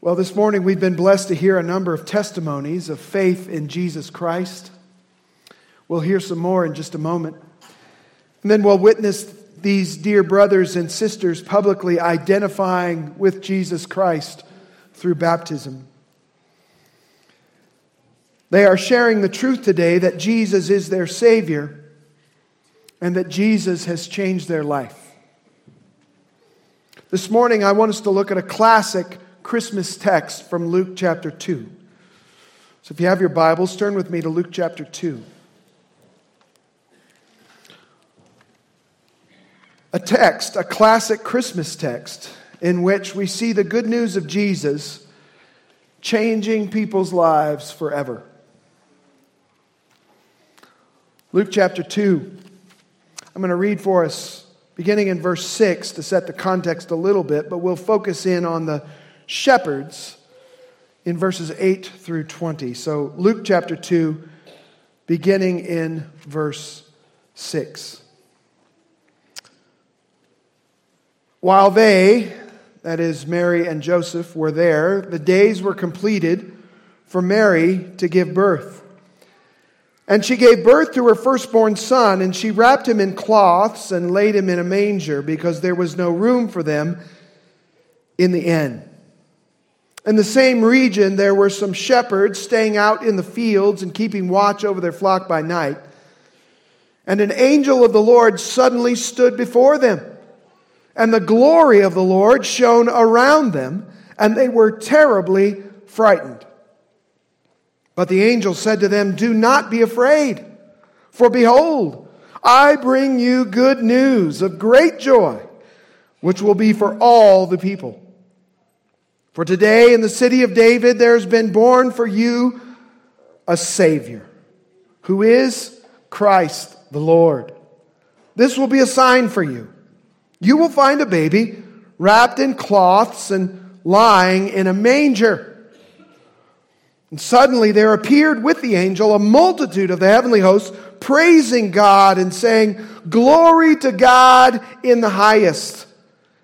Well, this morning we've been blessed to hear a number of testimonies of faith in Jesus Christ. We'll hear some more in just a moment. And then we'll witness these dear brothers and sisters publicly identifying with Jesus Christ through baptism. They are sharing the truth today that Jesus is their Savior and that Jesus has changed their life. This morning, I want us to look at a classic Christmas text from Luke chapter 2. So if you have your Bibles, turn with me to Luke chapter 2. A text, a classic Christmas text, in which we see the good news of Jesus changing people's lives forever. Luke chapter 2. I'm going to read for us beginning in verse 6 to set the context a little bit, but we'll focus in on the shepherds in verses 8 through 20. So, Luke chapter 2, beginning in verse 6. While they, that is, Mary and Joseph, were there, the days were completed for Mary to give birth. And she gave birth to her firstborn son, and she wrapped him in cloths and laid him in a manger because there was no room for them in the inn. In the same region, there were some shepherds staying out in the fields and keeping watch over their flock by night. And an angel of the Lord suddenly stood before them, and the glory of the Lord shone around them, and they were terribly frightened. But the angel said to them, Do not be afraid, for behold, I bring you good news of great joy, which will be for all the people. For today in the city of David there has been born for you a Savior, who is Christ the Lord. This will be a sign for you. You will find a baby wrapped in cloths and lying in a manger. And suddenly there appeared with the angel a multitude of the heavenly hosts, praising God and saying, Glory to God in the highest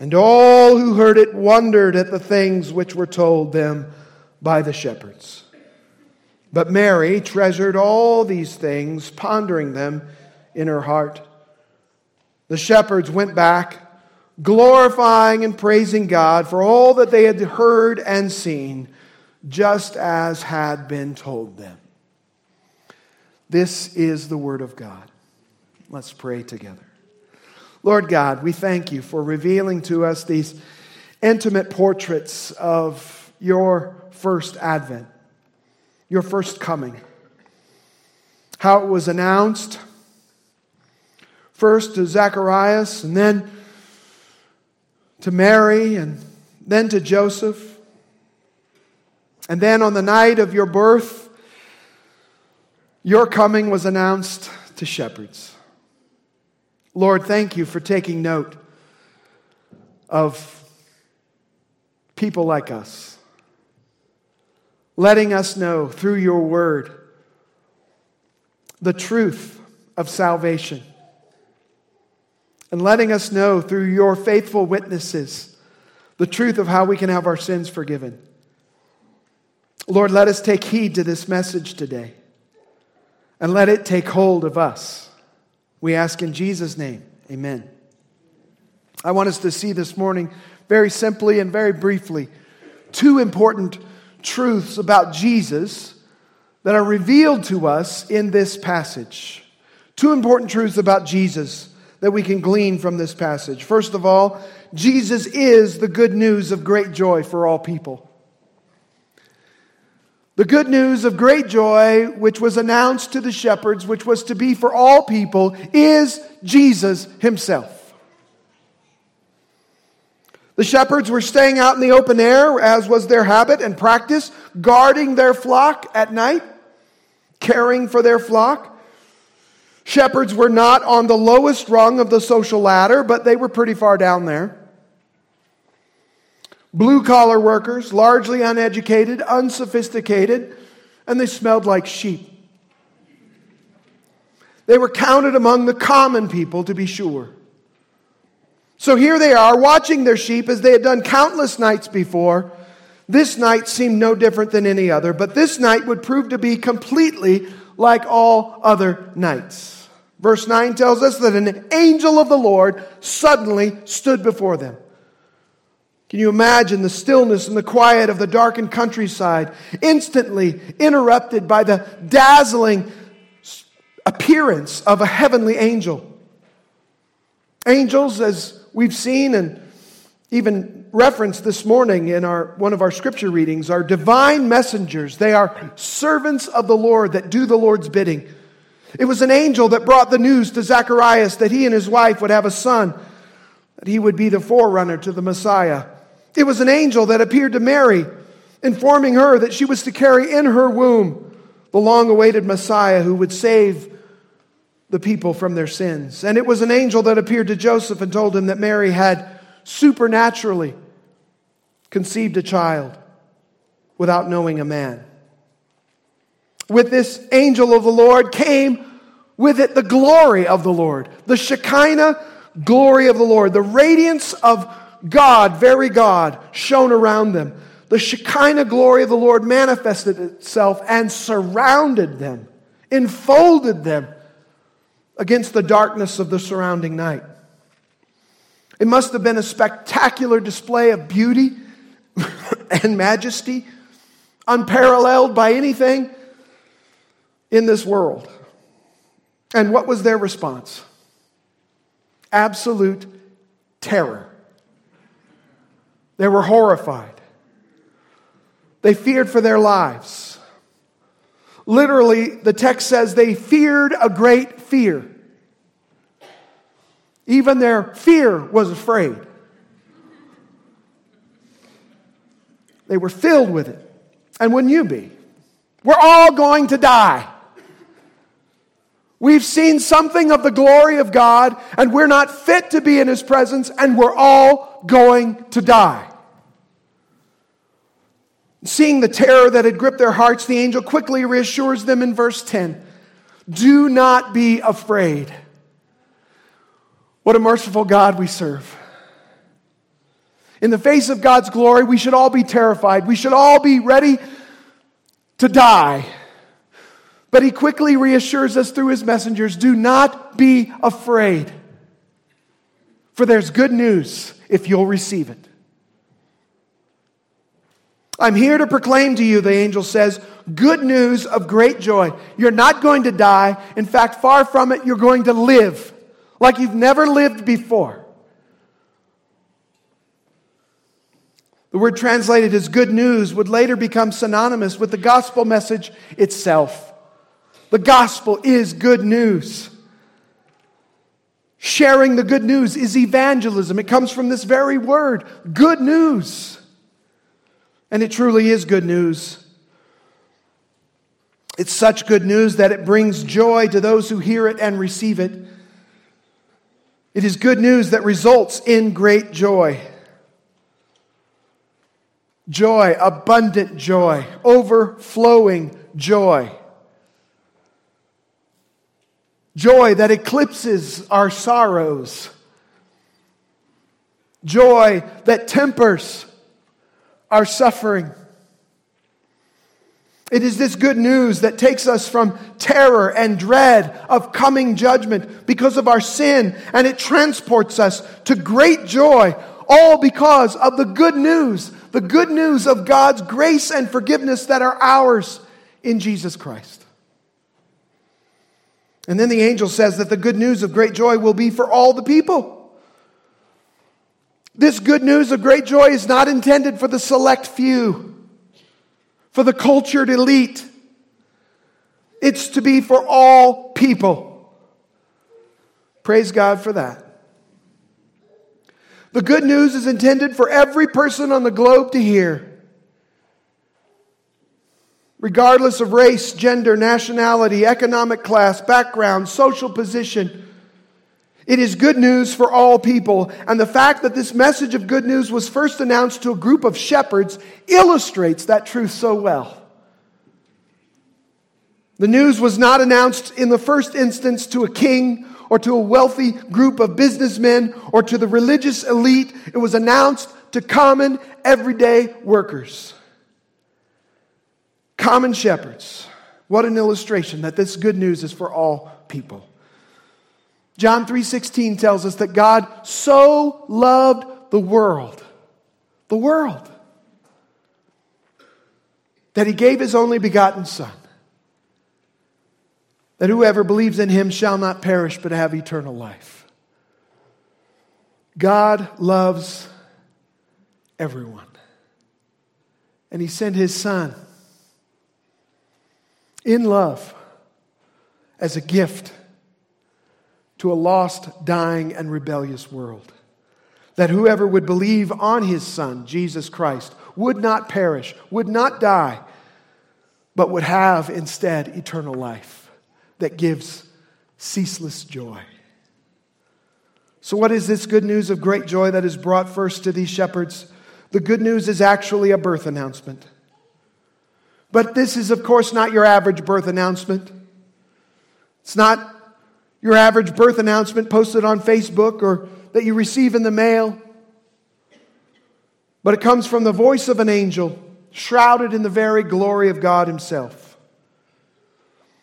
And all who heard it wondered at the things which were told them by the shepherds. But Mary treasured all these things, pondering them in her heart. The shepherds went back, glorifying and praising God for all that they had heard and seen, just as had been told them. This is the Word of God. Let's pray together. Lord God, we thank you for revealing to us these intimate portraits of your first advent, your first coming. How it was announced first to Zacharias and then to Mary and then to Joseph. And then on the night of your birth, your coming was announced to shepherds. Lord, thank you for taking note of people like us, letting us know through your word the truth of salvation, and letting us know through your faithful witnesses the truth of how we can have our sins forgiven. Lord, let us take heed to this message today and let it take hold of us. We ask in Jesus' name, amen. I want us to see this morning, very simply and very briefly, two important truths about Jesus that are revealed to us in this passage. Two important truths about Jesus that we can glean from this passage. First of all, Jesus is the good news of great joy for all people. The good news of great joy, which was announced to the shepherds, which was to be for all people, is Jesus himself. The shepherds were staying out in the open air, as was their habit and practice, guarding their flock at night, caring for their flock. Shepherds were not on the lowest rung of the social ladder, but they were pretty far down there. Blue collar workers, largely uneducated, unsophisticated, and they smelled like sheep. They were counted among the common people, to be sure. So here they are, watching their sheep as they had done countless nights before. This night seemed no different than any other, but this night would prove to be completely like all other nights. Verse 9 tells us that an angel of the Lord suddenly stood before them. Can you imagine the stillness and the quiet of the darkened countryside, instantly interrupted by the dazzling appearance of a heavenly angel? Angels, as we've seen and even referenced this morning in our, one of our scripture readings, are divine messengers. They are servants of the Lord that do the Lord's bidding. It was an angel that brought the news to Zacharias that he and his wife would have a son, that he would be the forerunner to the Messiah. It was an angel that appeared to Mary, informing her that she was to carry in her womb the long awaited Messiah who would save the people from their sins. And it was an angel that appeared to Joseph and told him that Mary had supernaturally conceived a child without knowing a man. With this angel of the Lord came with it the glory of the Lord, the Shekinah glory of the Lord, the radiance of God, very God, shone around them. The Shekinah glory of the Lord manifested itself and surrounded them, enfolded them against the darkness of the surrounding night. It must have been a spectacular display of beauty and majesty, unparalleled by anything in this world. And what was their response? Absolute terror. They were horrified. They feared for their lives. Literally, the text says they feared a great fear. Even their fear was afraid. They were filled with it. And wouldn't you be? We're all going to die. We've seen something of the glory of God, and we're not fit to be in His presence, and we're all going to die. Seeing the terror that had gripped their hearts, the angel quickly reassures them in verse 10 Do not be afraid. What a merciful God we serve. In the face of God's glory, we should all be terrified. We should all be ready to die. But he quickly reassures us through his messengers do not be afraid. For there's good news if you'll receive it. I'm here to proclaim to you, the angel says, good news of great joy. You're not going to die. In fact, far from it, you're going to live like you've never lived before. The word translated as good news would later become synonymous with the gospel message itself. The gospel is good news. Sharing the good news is evangelism. It comes from this very word, good news. And it truly is good news. It's such good news that it brings joy to those who hear it and receive it. It is good news that results in great joy. Joy, abundant joy, overflowing joy. Joy that eclipses our sorrows. Joy that tempers our suffering. It is this good news that takes us from terror and dread of coming judgment because of our sin, and it transports us to great joy, all because of the good news, the good news of God's grace and forgiveness that are ours in Jesus Christ. And then the angel says that the good news of great joy will be for all the people. This good news of great joy is not intended for the select few, for the cultured elite. It's to be for all people. Praise God for that. The good news is intended for every person on the globe to hear. Regardless of race, gender, nationality, economic class, background, social position, it is good news for all people. And the fact that this message of good news was first announced to a group of shepherds illustrates that truth so well. The news was not announced in the first instance to a king or to a wealthy group of businessmen or to the religious elite. It was announced to common, everyday workers. Common shepherds. What an illustration that this good news is for all people. John 3:16 tells us that God so loved the world. The world. That he gave his only begotten son that whoever believes in him shall not perish but have eternal life. God loves everyone. And he sent his son in love as a gift to a lost, dying, and rebellious world. That whoever would believe on his son, Jesus Christ, would not perish, would not die, but would have instead eternal life that gives ceaseless joy. So, what is this good news of great joy that is brought first to these shepherds? The good news is actually a birth announcement. But this is, of course, not your average birth announcement. It's not your average birth announcement posted on Facebook or that you receive in the mail. But it comes from the voice of an angel, shrouded in the very glory of God Himself.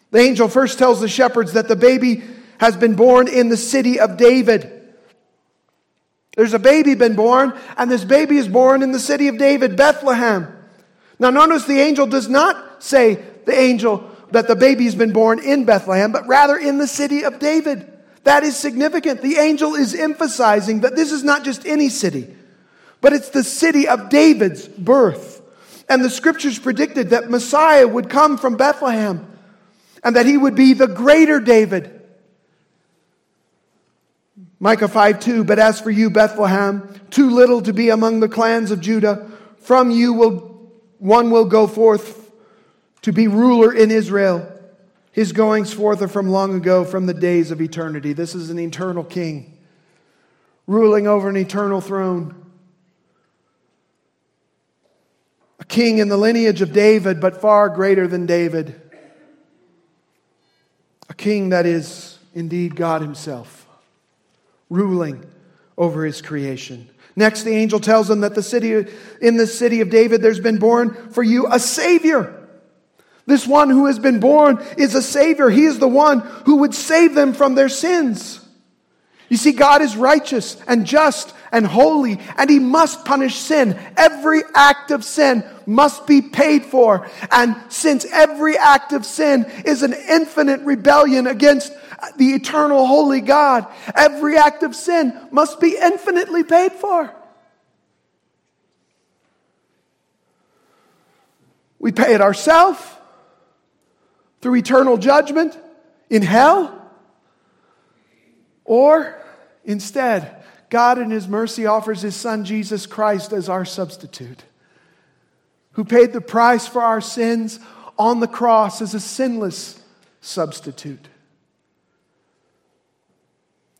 The angel first tells the shepherds that the baby has been born in the city of David. There's a baby been born, and this baby is born in the city of David, Bethlehem. Now, notice the angel does not say the angel that the baby's been born in Bethlehem, but rather in the city of David. That is significant. The angel is emphasizing that this is not just any city, but it's the city of David's birth. And the scriptures predicted that Messiah would come from Bethlehem and that he would be the greater David. Micah 5 2, but as for you, Bethlehem, too little to be among the clans of Judah, from you will one will go forth to be ruler in Israel. His goings forth are from long ago, from the days of eternity. This is an eternal king, ruling over an eternal throne. A king in the lineage of David, but far greater than David a king that is indeed God Himself, ruling over His creation. Next, the angel tells them that the city, in the city of David, there's been born for you a Savior. This one who has been born is a Savior. He is the one who would save them from their sins. You see, God is righteous and just and holy, and He must punish sin. Every act of sin must be paid for. And since every act of sin is an infinite rebellion against the eternal holy God, every act of sin must be infinitely paid for. We pay it ourselves through eternal judgment in hell, or Instead, God in His mercy offers His Son Jesus Christ as our substitute, who paid the price for our sins on the cross as a sinless substitute.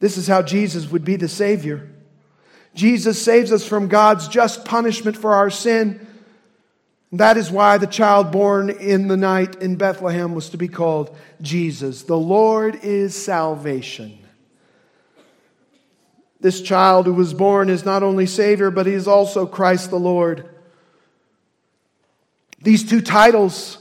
This is how Jesus would be the Savior. Jesus saves us from God's just punishment for our sin. That is why the child born in the night in Bethlehem was to be called Jesus. The Lord is salvation. This child who was born is not only Savior, but he is also Christ the Lord. These two titles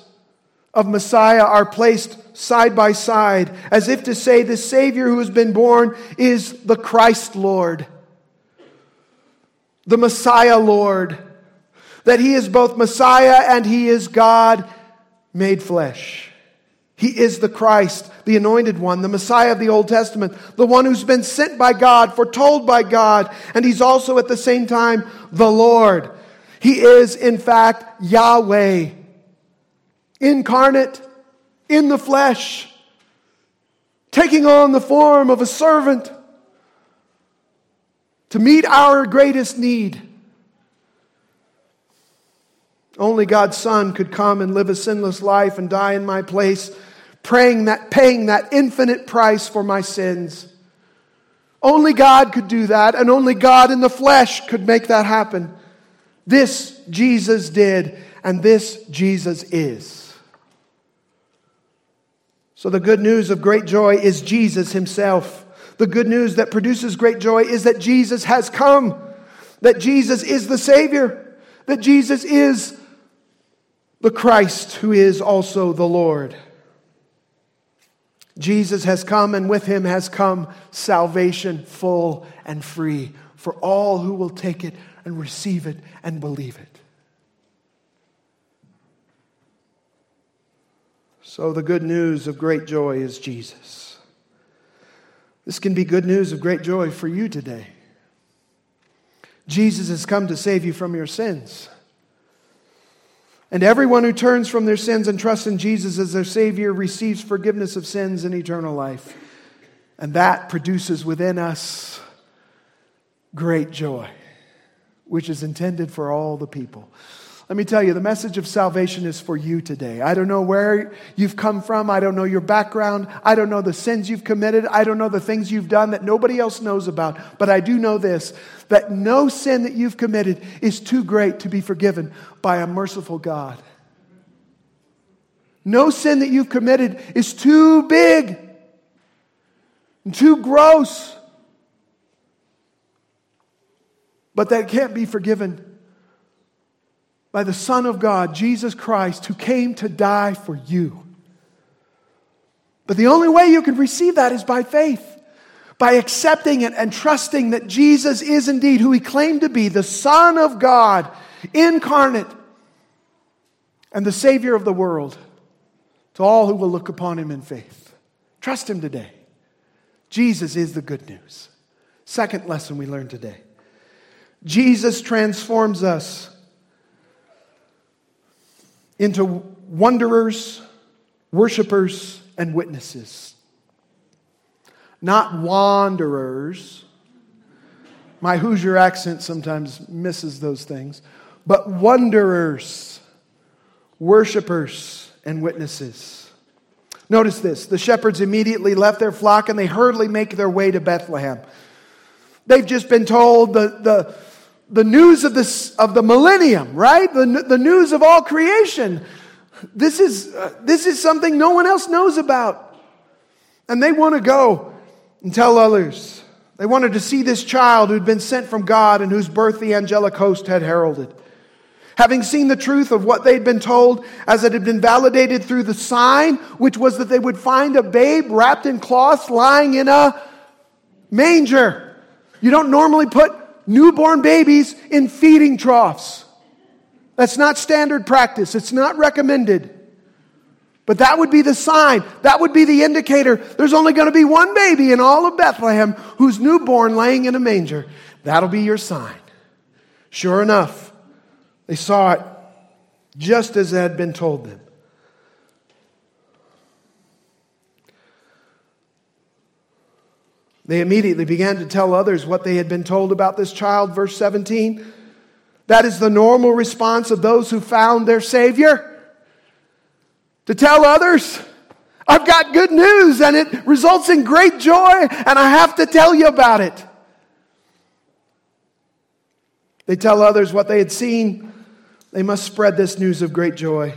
of Messiah are placed side by side, as if to say the Savior who has been born is the Christ Lord, the Messiah Lord, that he is both Messiah and he is God made flesh. He is the Christ, the anointed one, the Messiah of the Old Testament, the one who's been sent by God, foretold by God, and he's also at the same time the Lord. He is, in fact, Yahweh, incarnate in the flesh, taking on the form of a servant, to meet our greatest need. Only God's Son could come and live a sinless life and die in my place, praying that, paying that infinite price for my sins. Only God could do that, and only God in the flesh could make that happen. This Jesus did, and this Jesus is. So, the good news of great joy is Jesus Himself. The good news that produces great joy is that Jesus has come, that Jesus is the Savior, that Jesus is the Christ who is also the Lord. Jesus has come, and with him has come salvation full and free for all who will take it and receive it and believe it. So, the good news of great joy is Jesus. This can be good news of great joy for you today. Jesus has come to save you from your sins. And everyone who turns from their sins and trusts in Jesus as their Savior receives forgiveness of sins and eternal life. And that produces within us great joy, which is intended for all the people. Let me tell you, the message of salvation is for you today. I don't know where you've come from. I don't know your background. I don't know the sins you've committed. I don't know the things you've done that nobody else knows about. But I do know this that no sin that you've committed is too great to be forgiven by a merciful God. No sin that you've committed is too big and too gross, but that can't be forgiven by the Son of God, Jesus Christ, who came to die for you. But the only way you can receive that is by faith, by accepting it and trusting that Jesus is indeed who he claimed to be, the Son of God, incarnate, and the Savior of the world to all who will look upon him in faith. Trust him today. Jesus is the good news. Second lesson we learned today Jesus transforms us into wanderers, worshipers, and witnesses. Not wanderers. My Hoosier accent sometimes misses those things. But wanderers, worshipers, and witnesses. Notice this the shepherds immediately left their flock and they hurriedly make their way to Bethlehem. They've just been told the, the, the news of, this, of the millennium, right? The, the news of all creation. This is, uh, this is something no one else knows about. And they want to go and tell others. They wanted to see this child who'd been sent from God and whose birth the angelic host had heralded. Having seen the truth of what they'd been told, as it had been validated through the sign, which was that they would find a babe wrapped in cloths lying in a manger. You don't normally put newborn babies in feeding troughs. That's not standard practice, it's not recommended. But that would be the sign. That would be the indicator. There's only going to be one baby in all of Bethlehem who's newborn laying in a manger. That'll be your sign. Sure enough, they saw it just as had been told them. They immediately began to tell others what they had been told about this child. Verse 17. That is the normal response of those who found their Savior. To tell others, I've got good news and it results in great joy, and I have to tell you about it. They tell others what they had seen. They must spread this news of great joy.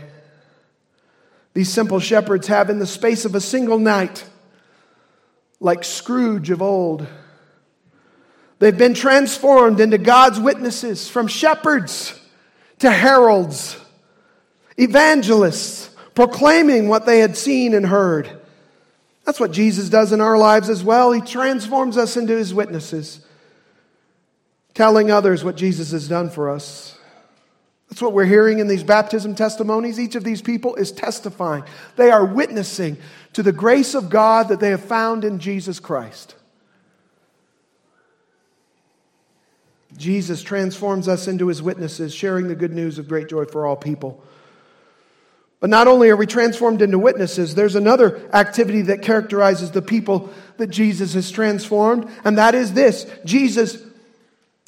These simple shepherds have, in the space of a single night, like Scrooge of old. They've been transformed into God's witnesses from shepherds to heralds, evangelists, proclaiming what they had seen and heard. That's what Jesus does in our lives as well. He transforms us into his witnesses, telling others what Jesus has done for us. That's what we're hearing in these baptism testimonies. Each of these people is testifying. They are witnessing to the grace of God that they have found in Jesus Christ. Jesus transforms us into his witnesses, sharing the good news of great joy for all people. But not only are we transformed into witnesses, there's another activity that characterizes the people that Jesus has transformed, and that is this Jesus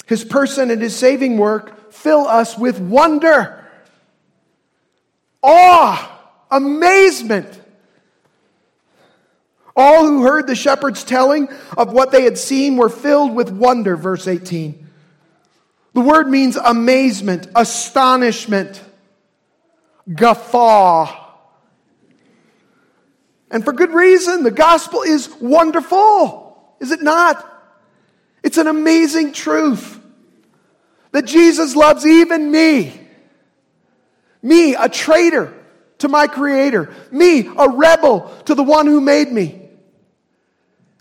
his person and his saving work fill us with wonder, awe, amazement. All who heard the shepherds telling of what they had seen were filled with wonder, verse 18. The word means amazement, astonishment, guffaw. And for good reason, the gospel is wonderful, is it not? It's an amazing truth that Jesus loves even me. Me, a traitor to my Creator. Me, a rebel to the one who made me.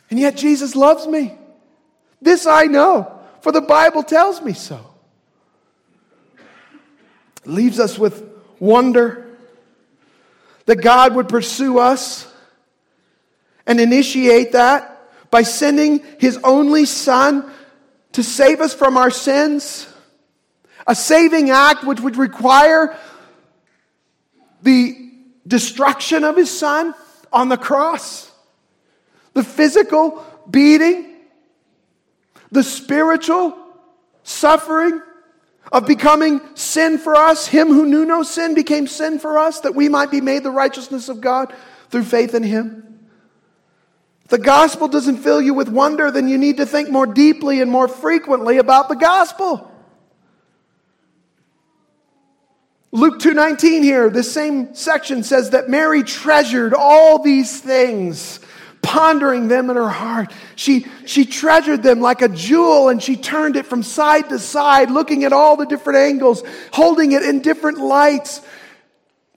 And yet Jesus loves me. This I know, for the Bible tells me so. It leaves us with wonder that God would pursue us and initiate that by sending his only son to save us from our sins, a saving act which would require the destruction of his son on the cross, the physical beating, the spiritual suffering of becoming sin for us. Him who knew no sin became sin for us that we might be made the righteousness of God through faith in him. The gospel doesn't fill you with wonder, then you need to think more deeply and more frequently about the gospel. Luke 2:19 here, this same section says that Mary treasured all these things, pondering them in her heart. She, she treasured them like a jewel and she turned it from side to side, looking at all the different angles, holding it in different lights.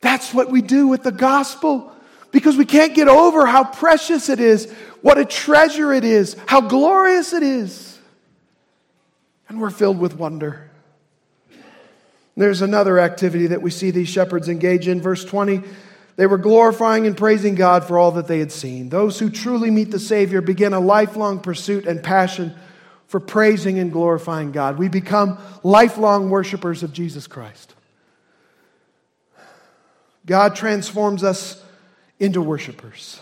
That's what we do with the gospel because we can't get over how precious it is, what a treasure it is, how glorious it is. And we're filled with wonder. There's another activity that we see these shepherds engage in. Verse 20 they were glorifying and praising God for all that they had seen. Those who truly meet the Savior begin a lifelong pursuit and passion for praising and glorifying God. We become lifelong worshipers of Jesus Christ. God transforms us into worshipers.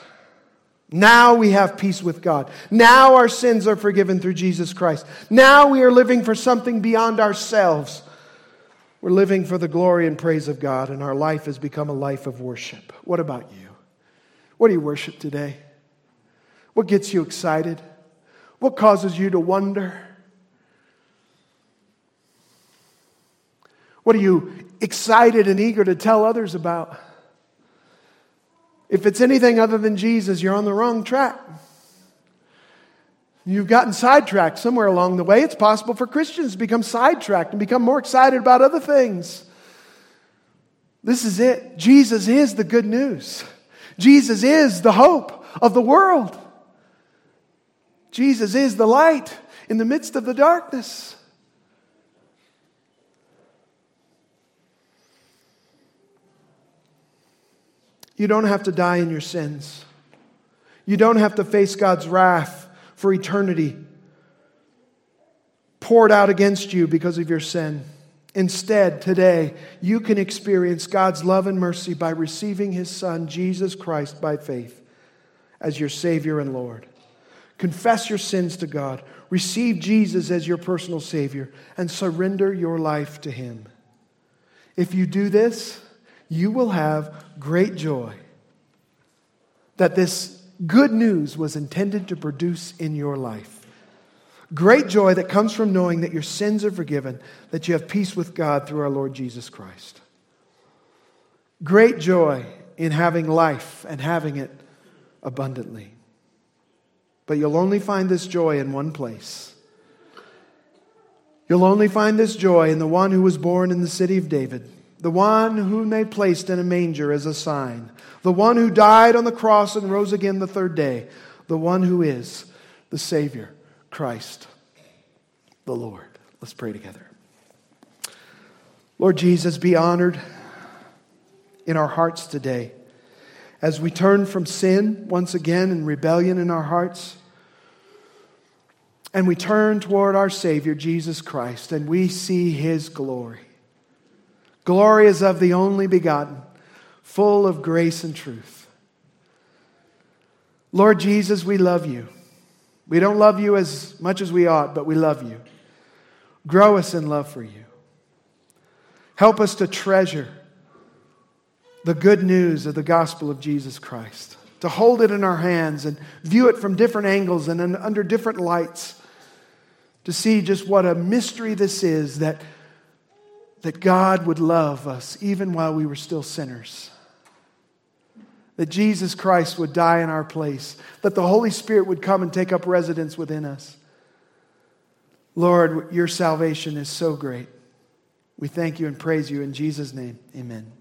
Now we have peace with God. Now our sins are forgiven through Jesus Christ. Now we are living for something beyond ourselves. We're living for the glory and praise of God, and our life has become a life of worship. What about you? What do you worship today? What gets you excited? What causes you to wonder? What are you excited and eager to tell others about? If it's anything other than Jesus, you're on the wrong track. You've gotten sidetracked somewhere along the way. It's possible for Christians to become sidetracked and become more excited about other things. This is it. Jesus is the good news. Jesus is the hope of the world. Jesus is the light in the midst of the darkness. You don't have to die in your sins. You don't have to face God's wrath for eternity poured out against you because of your sin. Instead, today, you can experience God's love and mercy by receiving His Son, Jesus Christ, by faith as your Savior and Lord. Confess your sins to God, receive Jesus as your personal Savior, and surrender your life to Him. If you do this, you will have great joy that this good news was intended to produce in your life. Great joy that comes from knowing that your sins are forgiven, that you have peace with God through our Lord Jesus Christ. Great joy in having life and having it abundantly. But you'll only find this joy in one place. You'll only find this joy in the one who was born in the city of David the one whom they placed in a manger as a sign, the one who died on the cross and rose again the third day, the one who is the Savior, Christ the Lord. Let's pray together. Lord Jesus, be honored in our hearts today as we turn from sin once again and rebellion in our hearts. And we turn toward our Savior, Jesus Christ, and we see His glory. Glory is of the only begotten, full of grace and truth. Lord Jesus, we love you. We don't love you as much as we ought, but we love you. Grow us in love for you. Help us to treasure the good news of the gospel of Jesus Christ, to hold it in our hands and view it from different angles and under different lights, to see just what a mystery this is that, that God would love us even while we were still sinners. That Jesus Christ would die in our place, that the Holy Spirit would come and take up residence within us. Lord, your salvation is so great. We thank you and praise you in Jesus' name. Amen.